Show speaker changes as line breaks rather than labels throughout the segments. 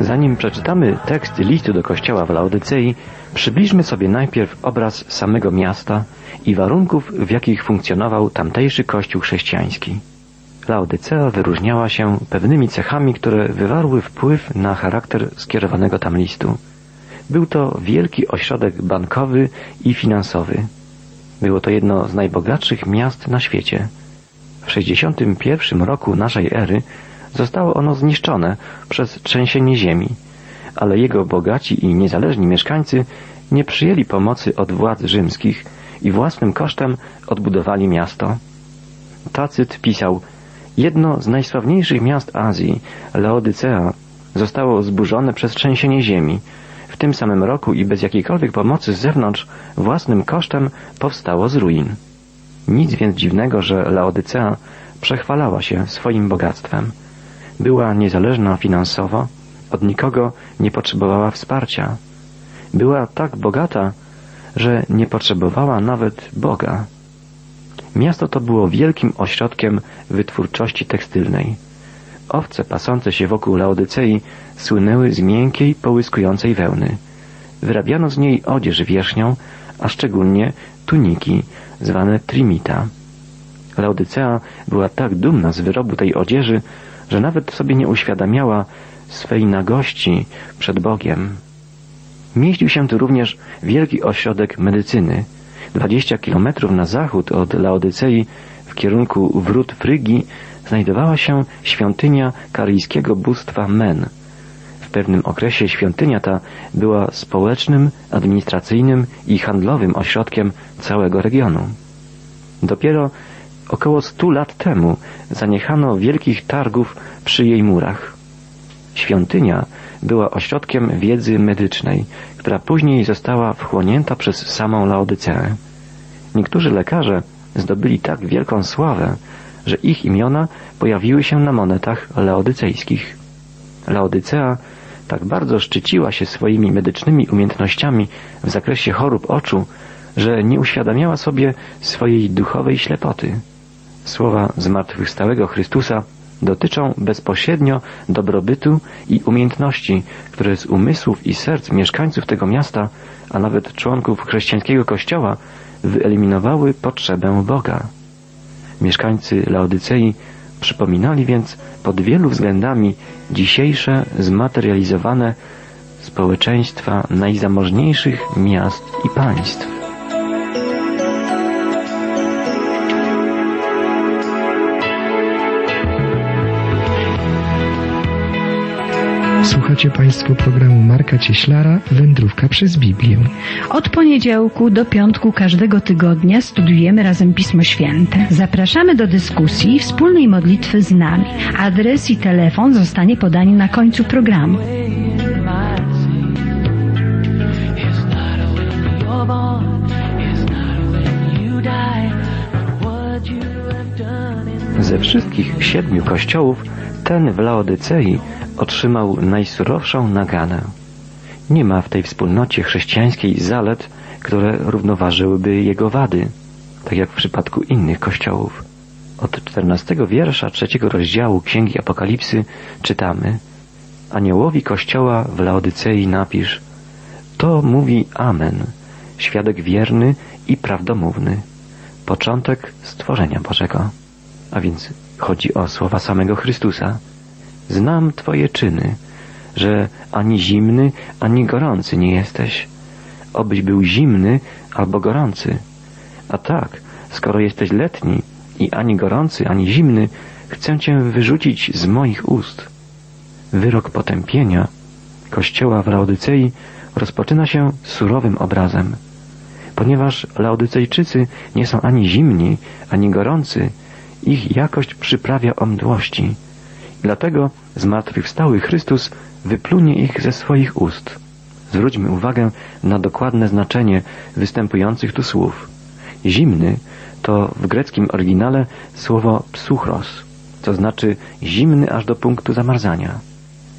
Zanim przeczytamy tekst listu do kościoła w Laodycei, przybliżmy sobie najpierw obraz samego miasta i warunków, w jakich funkcjonował tamtejszy kościół chrześcijański. Laodycea wyróżniała się pewnymi cechami, które wywarły wpływ na charakter skierowanego tam listu. Był to wielki ośrodek bankowy i finansowy. Było to jedno z najbogatszych miast na świecie. W 61 roku naszej ery Zostało ono zniszczone przez trzęsienie ziemi, ale jego bogaci i niezależni mieszkańcy nie przyjęli pomocy od władz rzymskich i własnym kosztem odbudowali miasto. Tacyt pisał, jedno z najsławniejszych miast Azji, Laodycea, zostało zburzone przez trzęsienie ziemi. W tym samym roku i bez jakiejkolwiek pomocy z zewnątrz własnym kosztem powstało z ruin. Nic więc dziwnego, że Laodycea przechwalała się swoim bogactwem. Była niezależna finansowo, od nikogo nie potrzebowała wsparcia. Była tak bogata, że nie potrzebowała nawet Boga. Miasto to było wielkim ośrodkiem wytwórczości tekstylnej. Owce pasące się wokół Laodycei słynęły z miękkiej, połyskującej wełny. Wyrabiano z niej odzież wierzchnią, a szczególnie tuniki, zwane trimita. Laodycea była tak dumna z wyrobu tej odzieży, że nawet sobie nie uświadamiała swej nagości przed Bogiem. Mieścił się tu również wielki ośrodek medycyny. Dwadzieścia kilometrów na zachód od Laodycei w kierunku wrót Frygii znajdowała się świątynia karyjskiego bóstwa Men. W pewnym okresie świątynia ta była społecznym, administracyjnym i handlowym ośrodkiem całego regionu. Dopiero Około stu lat temu zaniechano wielkich targów przy jej murach. Świątynia była ośrodkiem wiedzy medycznej, która później została wchłonięta przez samą Laodyceę. Niektórzy lekarze zdobyli tak wielką sławę, że ich imiona pojawiły się na monetach laodycejskich. Laodycea tak bardzo szczyciła się swoimi medycznymi umiejętnościami w zakresie chorób oczu, że nie uświadamiała sobie swojej duchowej ślepoty. Słowa zmartwychwstałego Chrystusa dotyczą bezpośrednio dobrobytu i umiejętności, które z umysłów i serc mieszkańców tego miasta, a nawet członków chrześcijańskiego kościoła, wyeliminowały potrzebę Boga. Mieszkańcy Laodycei przypominali więc pod wielu względami dzisiejsze zmaterializowane społeczeństwa najzamożniejszych miast i państw.
Słuchacie Państwo programu Marka Cieślara Wędrówka przez Biblię.
Od poniedziałku do piątku każdego tygodnia studiujemy razem Pismo Święte. Zapraszamy do dyskusji i wspólnej modlitwy z nami. Adres i telefon zostanie podany na końcu programu.
Ze wszystkich siedmiu kościołów ten w Laodycei otrzymał najsurowszą naganę. Nie ma w tej wspólnocie chrześcijańskiej zalet, które równoważyłyby jego wady, tak jak w przypadku innych kościołów. Od czternastego wiersza trzeciego rozdziału Księgi Apokalipsy czytamy Aniołowi Kościoła w Laodycei napisz To mówi Amen, świadek wierny i prawdomówny, początek stworzenia Bożego. A więc chodzi o słowa samego Chrystusa. Znam Twoje czyny, że ani zimny, ani gorący nie jesteś. Obyś był zimny albo gorący. A tak, skoro jesteś letni i ani gorący, ani zimny, chcę Cię wyrzucić z moich ust. Wyrok potępienia Kościoła w Laodycei rozpoczyna się surowym obrazem. Ponieważ Laodycejczycy nie są ani zimni, ani gorący, ich jakość przyprawia o mdłości. Dlatego zmartwychwstały Chrystus wyplunie ich ze swoich ust. Zwróćmy uwagę na dokładne znaczenie występujących tu słów. Zimny to w greckim oryginale słowo psuchros, co znaczy zimny aż do punktu zamarzania.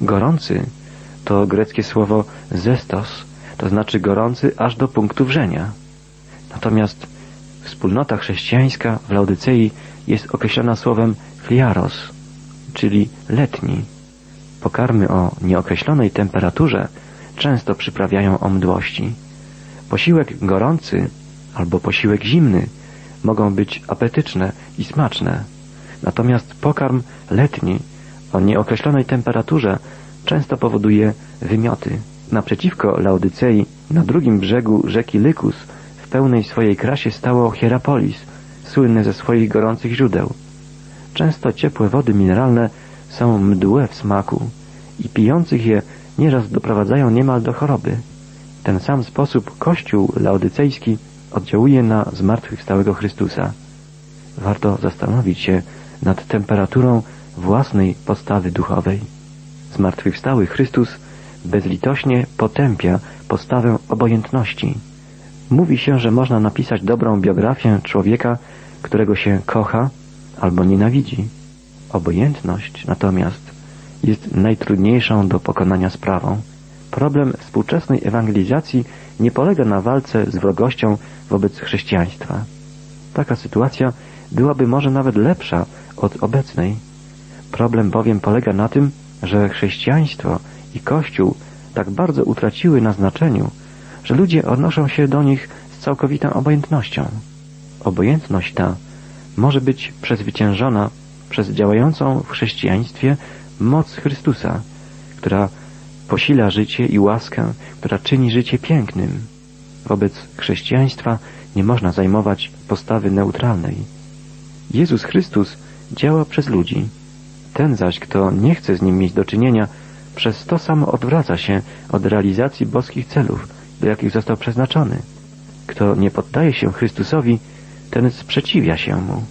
Gorący to greckie słowo zestos, to znaczy gorący aż do punktu wrzenia. Natomiast wspólnota chrześcijańska w Laudycei jest określona słowem fliaros, czyli letni. Pokarmy o nieokreślonej temperaturze często przyprawiają o mdłości. Posiłek gorący albo posiłek zimny mogą być apetyczne i smaczne. Natomiast pokarm letni o nieokreślonej temperaturze często powoduje wymioty. Naprzeciwko Laodycei, na drugim brzegu rzeki Lykus, w pełnej swojej krasie stało Hierapolis, słynne ze swoich gorących źródeł. Często ciepłe wody mineralne są mdłe w smaku i pijących je nieraz doprowadzają niemal do choroby. W ten sam sposób Kościół laodycejski oddziałuje na zmartwychwstałego Chrystusa. Warto zastanowić się nad temperaturą własnej postawy duchowej. Zmartwychwstały Chrystus bezlitośnie potępia postawę obojętności. Mówi się, że można napisać dobrą biografię człowieka, którego się kocha albo nienawidzi. Obojętność natomiast jest najtrudniejszą do pokonania sprawą. Problem współczesnej ewangelizacji nie polega na walce z wrogością wobec chrześcijaństwa. Taka sytuacja byłaby może nawet lepsza od obecnej. Problem bowiem polega na tym, że chrześcijaństwo i Kościół tak bardzo utraciły na znaczeniu, że ludzie odnoszą się do nich z całkowitą obojętnością. Obojętność ta może być przezwyciężona przez działającą w chrześcijaństwie moc Chrystusa, która posila życie i łaskę, która czyni życie pięknym. Wobec chrześcijaństwa nie można zajmować postawy neutralnej. Jezus Chrystus działa przez ludzi. Ten zaś, kto nie chce z nim mieć do czynienia, przez to samo odwraca się od realizacji boskich celów, do jakich został przeznaczony. Kto nie poddaje się Chrystusowi, ten sprzeciwia się mu.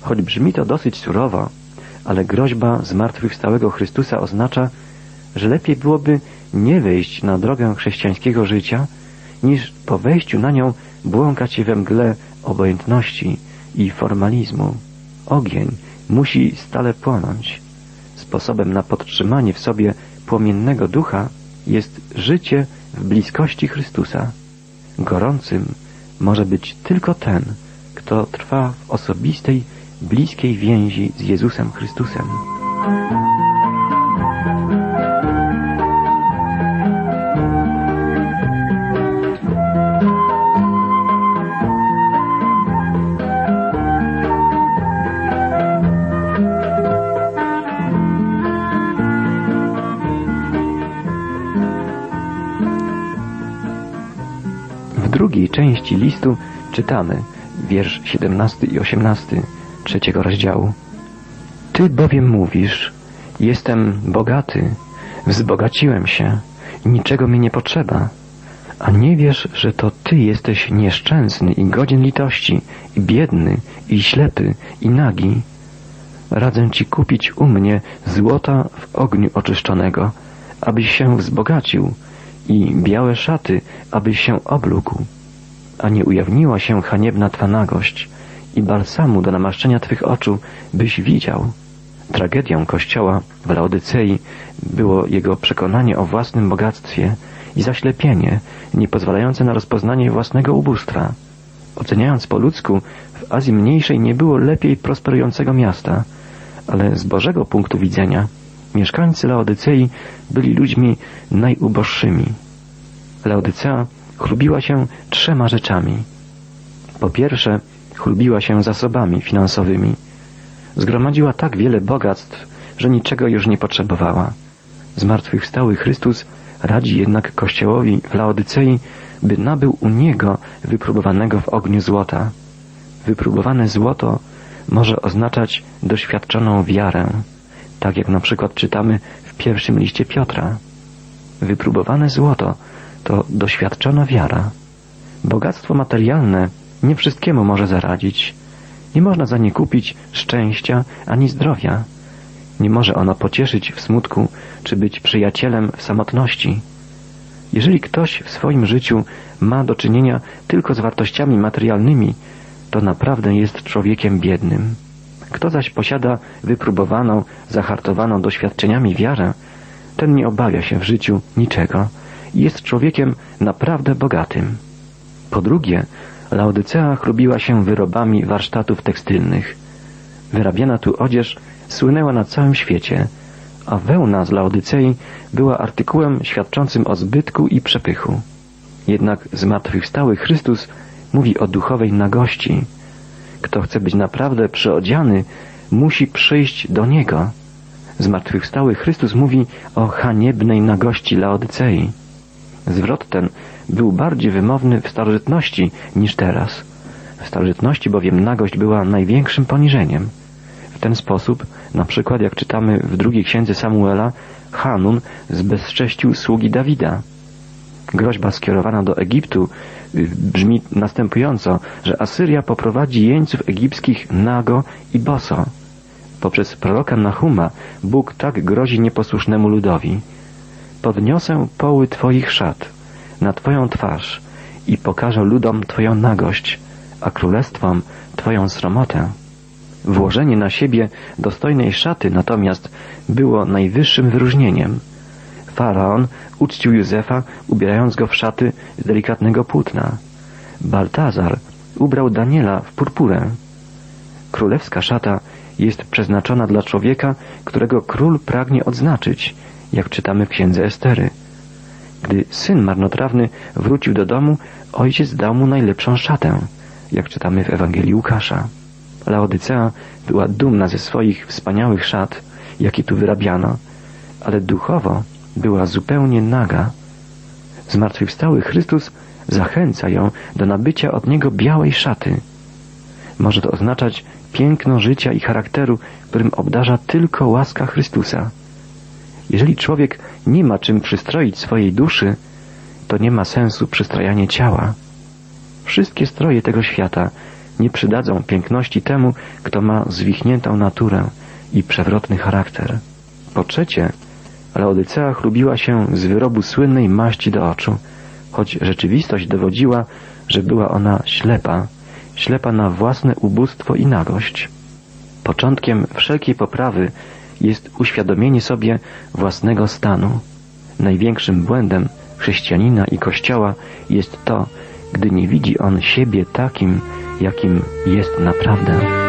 Choć brzmi to dosyć surowo, ale groźba zmartwychwstałego Chrystusa oznacza, że lepiej byłoby nie wejść na drogę chrześcijańskiego życia, niż po wejściu na nią błąkać się we mgle obojętności i formalizmu. Ogień musi stale płonąć. Sposobem na podtrzymanie w sobie płomiennego ducha jest życie w bliskości Chrystusa. Gorącym może być tylko ten, kto trwa w osobistej, bliskiej więzi z Jezusem Chrystusem. drugiej części listu czytamy wiersz 17 i 18 trzeciego rozdziału. Ty bowiem mówisz, jestem bogaty, wzbogaciłem się, niczego mi nie potrzeba, a nie wiesz, że to Ty jesteś nieszczęsny i godzien litości, i biedny, i ślepy, i nagi. Radzę Ci kupić u mnie złota w ogniu oczyszczonego, abyś się wzbogacił, i białe szaty, abyś się oblógł, a nie ujawniła się haniebna Twa nagość i balsamu do namaszczenia Twych oczu, byś widział. Tragedią Kościoła w Laodycei było jego przekonanie o własnym bogactwie i zaślepienie, nie pozwalające na rozpoznanie własnego ubóstwa. Oceniając po ludzku, w Azji Mniejszej nie było lepiej prosperującego miasta, ale z Bożego punktu widzenia Mieszkańcy Laodycei byli ludźmi najuboższymi. Laodycea chlubiła się trzema rzeczami. Po pierwsze, chlubiła się zasobami finansowymi. Zgromadziła tak wiele bogactw, że niczego już nie potrzebowała. Zmartwychwstały Chrystus radzi jednak Kościołowi w Laodycei, by nabył u Niego wypróbowanego w ogniu złota. Wypróbowane złoto może oznaczać doświadczoną wiarę, tak jak na przykład czytamy w pierwszym liście Piotra. Wypróbowane złoto to doświadczona wiara. Bogactwo materialne nie wszystkiemu może zaradzić. Nie można za nie kupić szczęścia ani zdrowia. Nie może ono pocieszyć w smutku czy być przyjacielem w samotności. Jeżeli ktoś w swoim życiu ma do czynienia tylko z wartościami materialnymi, to naprawdę jest człowiekiem biednym. Kto zaś posiada wypróbowaną, zahartowaną doświadczeniami wiarę, ten nie obawia się w życiu niczego jest człowiekiem naprawdę bogatym. Po drugie, Laodycea chlubiła się wyrobami warsztatów tekstylnych. Wyrabiana tu odzież słynęła na całym świecie, a wełna z Laodycei była artykułem świadczącym o zbytku i przepychu. Jednak zmartwychwstały Chrystus mówi o duchowej nagości. Kto chce być naprawdę przyodziany, musi przyjść do Niego. Zmartwychwstały Chrystus mówi o haniebnej nagości Laodycei. Zwrot ten był bardziej wymowny w starożytności niż teraz. W starożytności bowiem nagość była największym poniżeniem. W ten sposób, na przykład jak czytamy w drugiej księdze Samuela, Hanun zbezcześcił sługi Dawida. Groźba skierowana do Egiptu y, brzmi następująco, że Asyria poprowadzi jeńców egipskich nago i boso. Poprzez proroka Nahuma Bóg tak grozi nieposłusznemu ludowi. Podniosę poły Twoich szat na Twoją twarz i pokażę ludom Twoją nagość, a królestwom Twoją sromotę. Włożenie na siebie dostojnej szaty natomiast było najwyższym wyróżnieniem. Faraon uczcił Józefa, ubierając go w szaty z delikatnego płótna. Baltazar ubrał Daniela w purpurę. Królewska szata jest przeznaczona dla człowieka, którego król pragnie odznaczyć, jak czytamy w księdze Estery. Gdy syn marnotrawny wrócił do domu, ojciec dał mu najlepszą szatę, jak czytamy w Ewangelii Łukasza. Laodycea była dumna ze swoich wspaniałych szat, jakie tu wyrabiano, ale duchowo była zupełnie naga. Zmartwychwstały Chrystus zachęca ją do nabycia od Niego białej szaty. Może to oznaczać piękno życia i charakteru, którym obdarza tylko łaska Chrystusa. Jeżeli człowiek nie ma czym przystroić swojej duszy, to nie ma sensu przystrajanie ciała. Wszystkie stroje tego świata nie przydadzą piękności temu, kto ma zwichniętą naturę i przewrotny charakter. Po trzecie, Laodycea chlubiła się z wyrobu słynnej maści do oczu, choć rzeczywistość dowodziła, że była ona ślepa, ślepa na własne ubóstwo i nagość. Początkiem wszelkiej poprawy jest uświadomienie sobie własnego stanu. Największym błędem chrześcijanina i Kościoła jest to, gdy nie widzi on siebie takim, jakim jest naprawdę.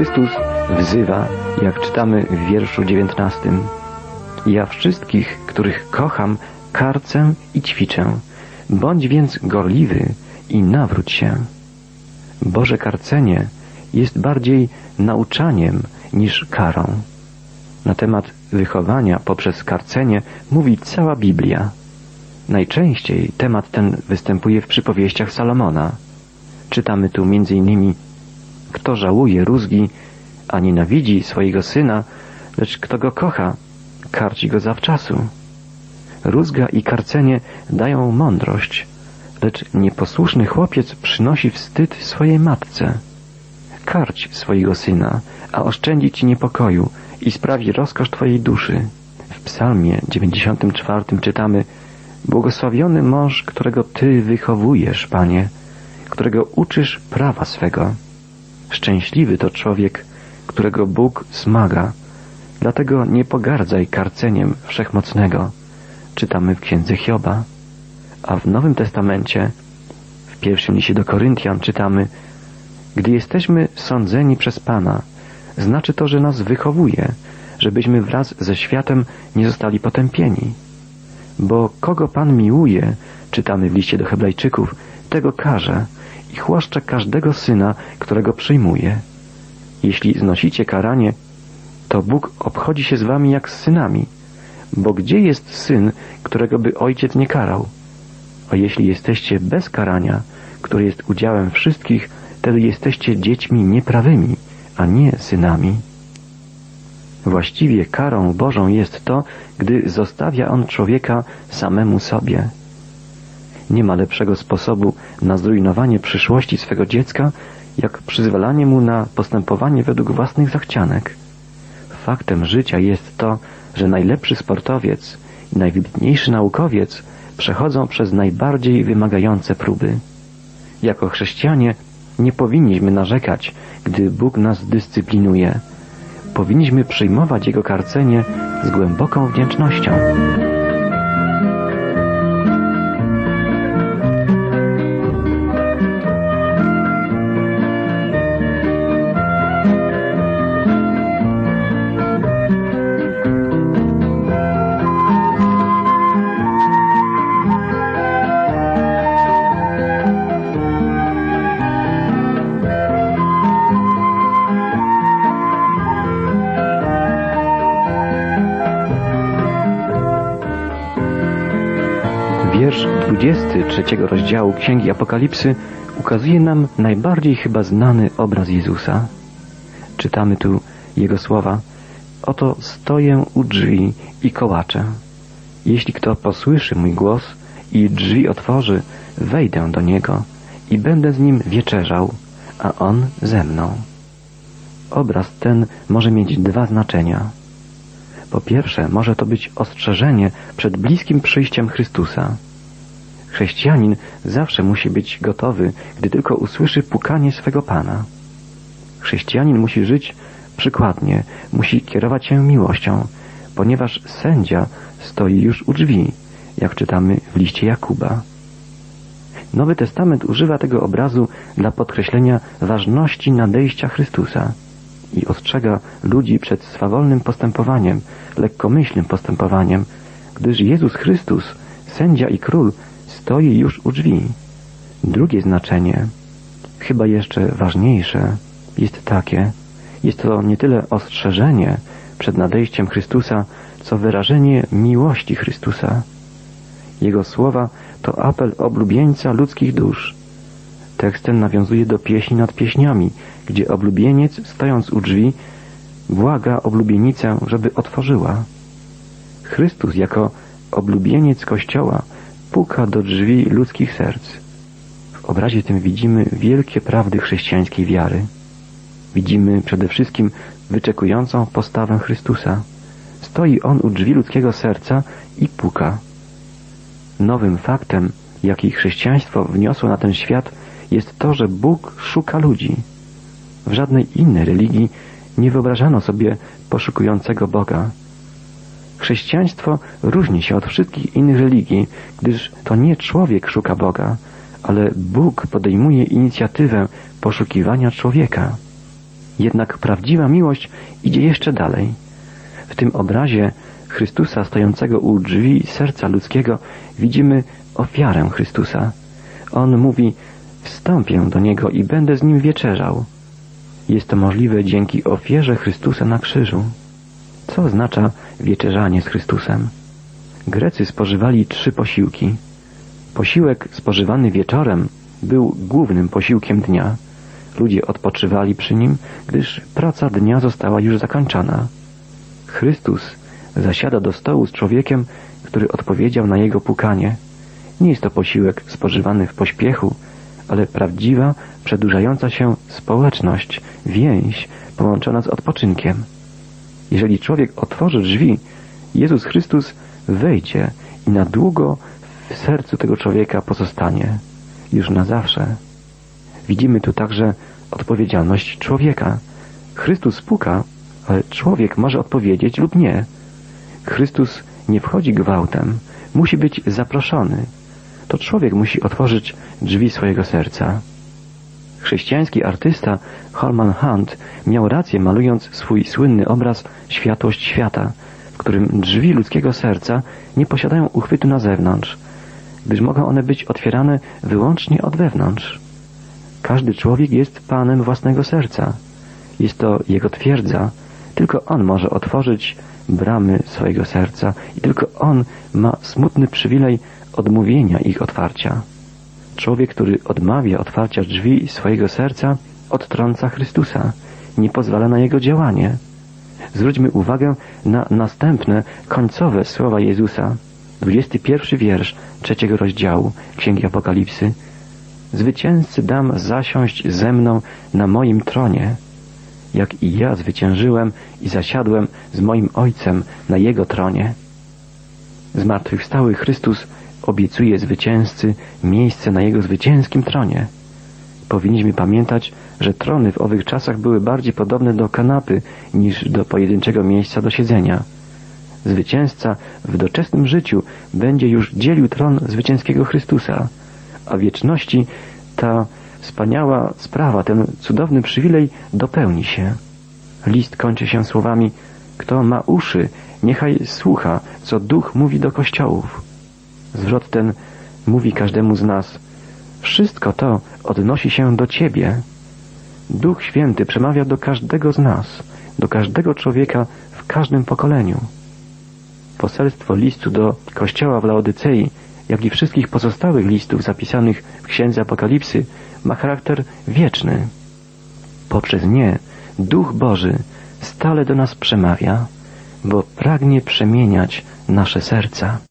Chrystus wzywa, jak czytamy w wierszu dziewiętnastym. Ja wszystkich, których kocham, karcę i ćwiczę. Bądź więc gorliwy i nawróć się. Boże karcenie jest bardziej nauczaniem niż karą. Na temat wychowania poprzez karcenie mówi cała Biblia. Najczęściej temat ten występuje w przypowieściach Salomona. Czytamy tu m.in. Kto żałuje rózgi, a nienawidzi swojego syna, lecz kto go kocha, karci go zawczasu. Rózga i karcenie dają mądrość, lecz nieposłuszny chłopiec przynosi wstyd swojej matce. Karć swojego syna, a oszczędzi ci niepokoju i sprawi rozkosz twojej duszy. W psalmie 94 czytamy Błogosławiony mąż, którego Ty wychowujesz, Panie, którego uczysz prawa swego. Szczęśliwy to człowiek, którego Bóg smaga. Dlatego nie pogardzaj karceniem Wszechmocnego. Czytamy w księdze Hioba. A w Nowym Testamencie, w pierwszym liście do Koryntian czytamy Gdy jesteśmy sądzeni przez Pana, znaczy to, że nas wychowuje, żebyśmy wraz ze światem nie zostali potępieni. Bo kogo Pan miłuje, czytamy w liście do Hebrajczyków, tego karze i chłaszcza każdego syna, którego przyjmuje. Jeśli znosicie karanie, to Bóg obchodzi się z wami jak z synami. Bo gdzie jest syn, którego by ojciec nie karał? A jeśli jesteście bez karania, które jest udziałem wszystkich, wtedy jesteście dziećmi nieprawymi, a nie synami. Właściwie karą Bożą jest to, gdy zostawia on człowieka samemu sobie. Nie ma lepszego sposobu na zrujnowanie przyszłości swego dziecka, jak przyzwalanie mu na postępowanie według własnych zachcianek. Faktem życia jest to, że najlepszy sportowiec i najwybitniejszy naukowiec przechodzą przez najbardziej wymagające próby. Jako chrześcijanie nie powinniśmy narzekać, gdy Bóg nas dyscyplinuje. Powinniśmy przyjmować Jego karcenie z głęboką wdzięcznością. Wiersz 23 rozdziału Księgi Apokalipsy ukazuje nam najbardziej chyba znany obraz Jezusa. Czytamy tu Jego słowa Oto stoję u drzwi i kołaczę. Jeśli kto posłyszy mój głos i drzwi otworzy, wejdę do niego i będę z nim wieczerzał, a on ze mną. Obraz ten może mieć dwa znaczenia. Po pierwsze, może to być ostrzeżenie przed bliskim przyjściem Chrystusa. Chrześcijanin zawsze musi być gotowy, gdy tylko usłyszy pukanie swego Pana. Chrześcijanin musi żyć przykładnie, musi kierować się miłością, ponieważ sędzia stoi już u drzwi, jak czytamy w liście Jakuba. Nowy Testament używa tego obrazu dla podkreślenia ważności nadejścia Chrystusa i ostrzega ludzi przed swawolnym postępowaniem, lekkomyślnym postępowaniem, gdyż Jezus Chrystus, sędzia i król, stoi już u drzwi. Drugie znaczenie, chyba jeszcze ważniejsze, jest takie, jest to nie tyle ostrzeżenie przed nadejściem Chrystusa, co wyrażenie miłości Chrystusa. Jego słowa to apel oblubieńca ludzkich dusz. Tekst ten nawiązuje do pieśni nad pieśniami, gdzie oblubieniec, stojąc u drzwi, błaga oblubienicę, żeby otworzyła. Chrystus jako oblubieniec Kościoła puka do drzwi ludzkich serc. W obrazie tym widzimy wielkie prawdy chrześcijańskiej wiary. Widzimy przede wszystkim wyczekującą postawę Chrystusa. Stoi On u drzwi ludzkiego serca i puka. Nowym faktem, jaki chrześcijaństwo wniosło na ten świat, jest to, że Bóg szuka ludzi. W żadnej innej religii nie wyobrażano sobie poszukującego Boga. Chrześcijaństwo różni się od wszystkich innych religii, gdyż to nie człowiek szuka Boga, ale Bóg podejmuje inicjatywę poszukiwania człowieka. Jednak prawdziwa miłość idzie jeszcze dalej. W tym obrazie Chrystusa stojącego u drzwi serca ludzkiego widzimy ofiarę Chrystusa. On mówi, wstąpię do Niego i będę z Nim wieczerzał. Jest to możliwe dzięki ofierze Chrystusa na krzyżu. Co oznacza wieczerzanie z Chrystusem? Grecy spożywali trzy posiłki. Posiłek spożywany wieczorem był głównym posiłkiem dnia. Ludzie odpoczywali przy nim, gdyż praca dnia została już zakończona. Chrystus zasiada do stołu z człowiekiem, który odpowiedział na jego pukanie. Nie jest to posiłek spożywany w pośpiechu, ale prawdziwa, przedłużająca się społeczność, więź połączona z odpoczynkiem. Jeżeli człowiek otworzy drzwi, Jezus Chrystus wejdzie i na długo w sercu tego człowieka pozostanie, już na zawsze. Widzimy tu także odpowiedzialność człowieka. Chrystus puka, ale człowiek może odpowiedzieć lub nie. Chrystus nie wchodzi gwałtem, musi być zaproszony. To człowiek musi otworzyć drzwi swojego serca. Chrześcijański artysta Holman Hunt miał rację malując swój słynny obraz Światłość świata, w którym drzwi ludzkiego serca nie posiadają uchwytu na zewnątrz, gdyż mogą one być otwierane wyłącznie od wewnątrz. Każdy człowiek jest panem własnego serca. Jest to jego twierdza. Tylko on może otworzyć bramy swojego serca i tylko on ma smutny przywilej odmówienia ich otwarcia. Człowiek, który odmawia otwarcia drzwi swojego serca, odtrąca Chrystusa, nie pozwala na jego działanie. Zwróćmy uwagę na następne, końcowe słowa Jezusa. 21 wiersz trzeciego rozdziału Księgi Apokalipsy. Zwycięzcy dam zasiąść ze mną na moim tronie, jak i ja zwyciężyłem i zasiadłem z moim Ojcem na Jego tronie. Zmartwychwstały Chrystus obiecuje zwycięzcy miejsce na jego zwycięskim tronie. Powinniśmy pamiętać, że trony w owych czasach były bardziej podobne do kanapy niż do pojedynczego miejsca do siedzenia. Zwycięzca w doczesnym życiu będzie już dzielił tron zwycięskiego Chrystusa, a wieczności ta wspaniała sprawa, ten cudowny przywilej dopełni się. List kończy się słowami Kto ma uszy, niechaj słucha, co Duch mówi do kościołów. Zwrot ten mówi każdemu z nas. Wszystko to odnosi się do Ciebie. Duch Święty przemawia do każdego z nas, do każdego człowieka w każdym pokoleniu. Poselstwo listu do kościoła w Laodycei, jak i wszystkich pozostałych listów zapisanych w Księdze Apokalipsy, ma charakter wieczny. Poprzez nie Duch Boży stale do nas przemawia, bo pragnie przemieniać nasze serca.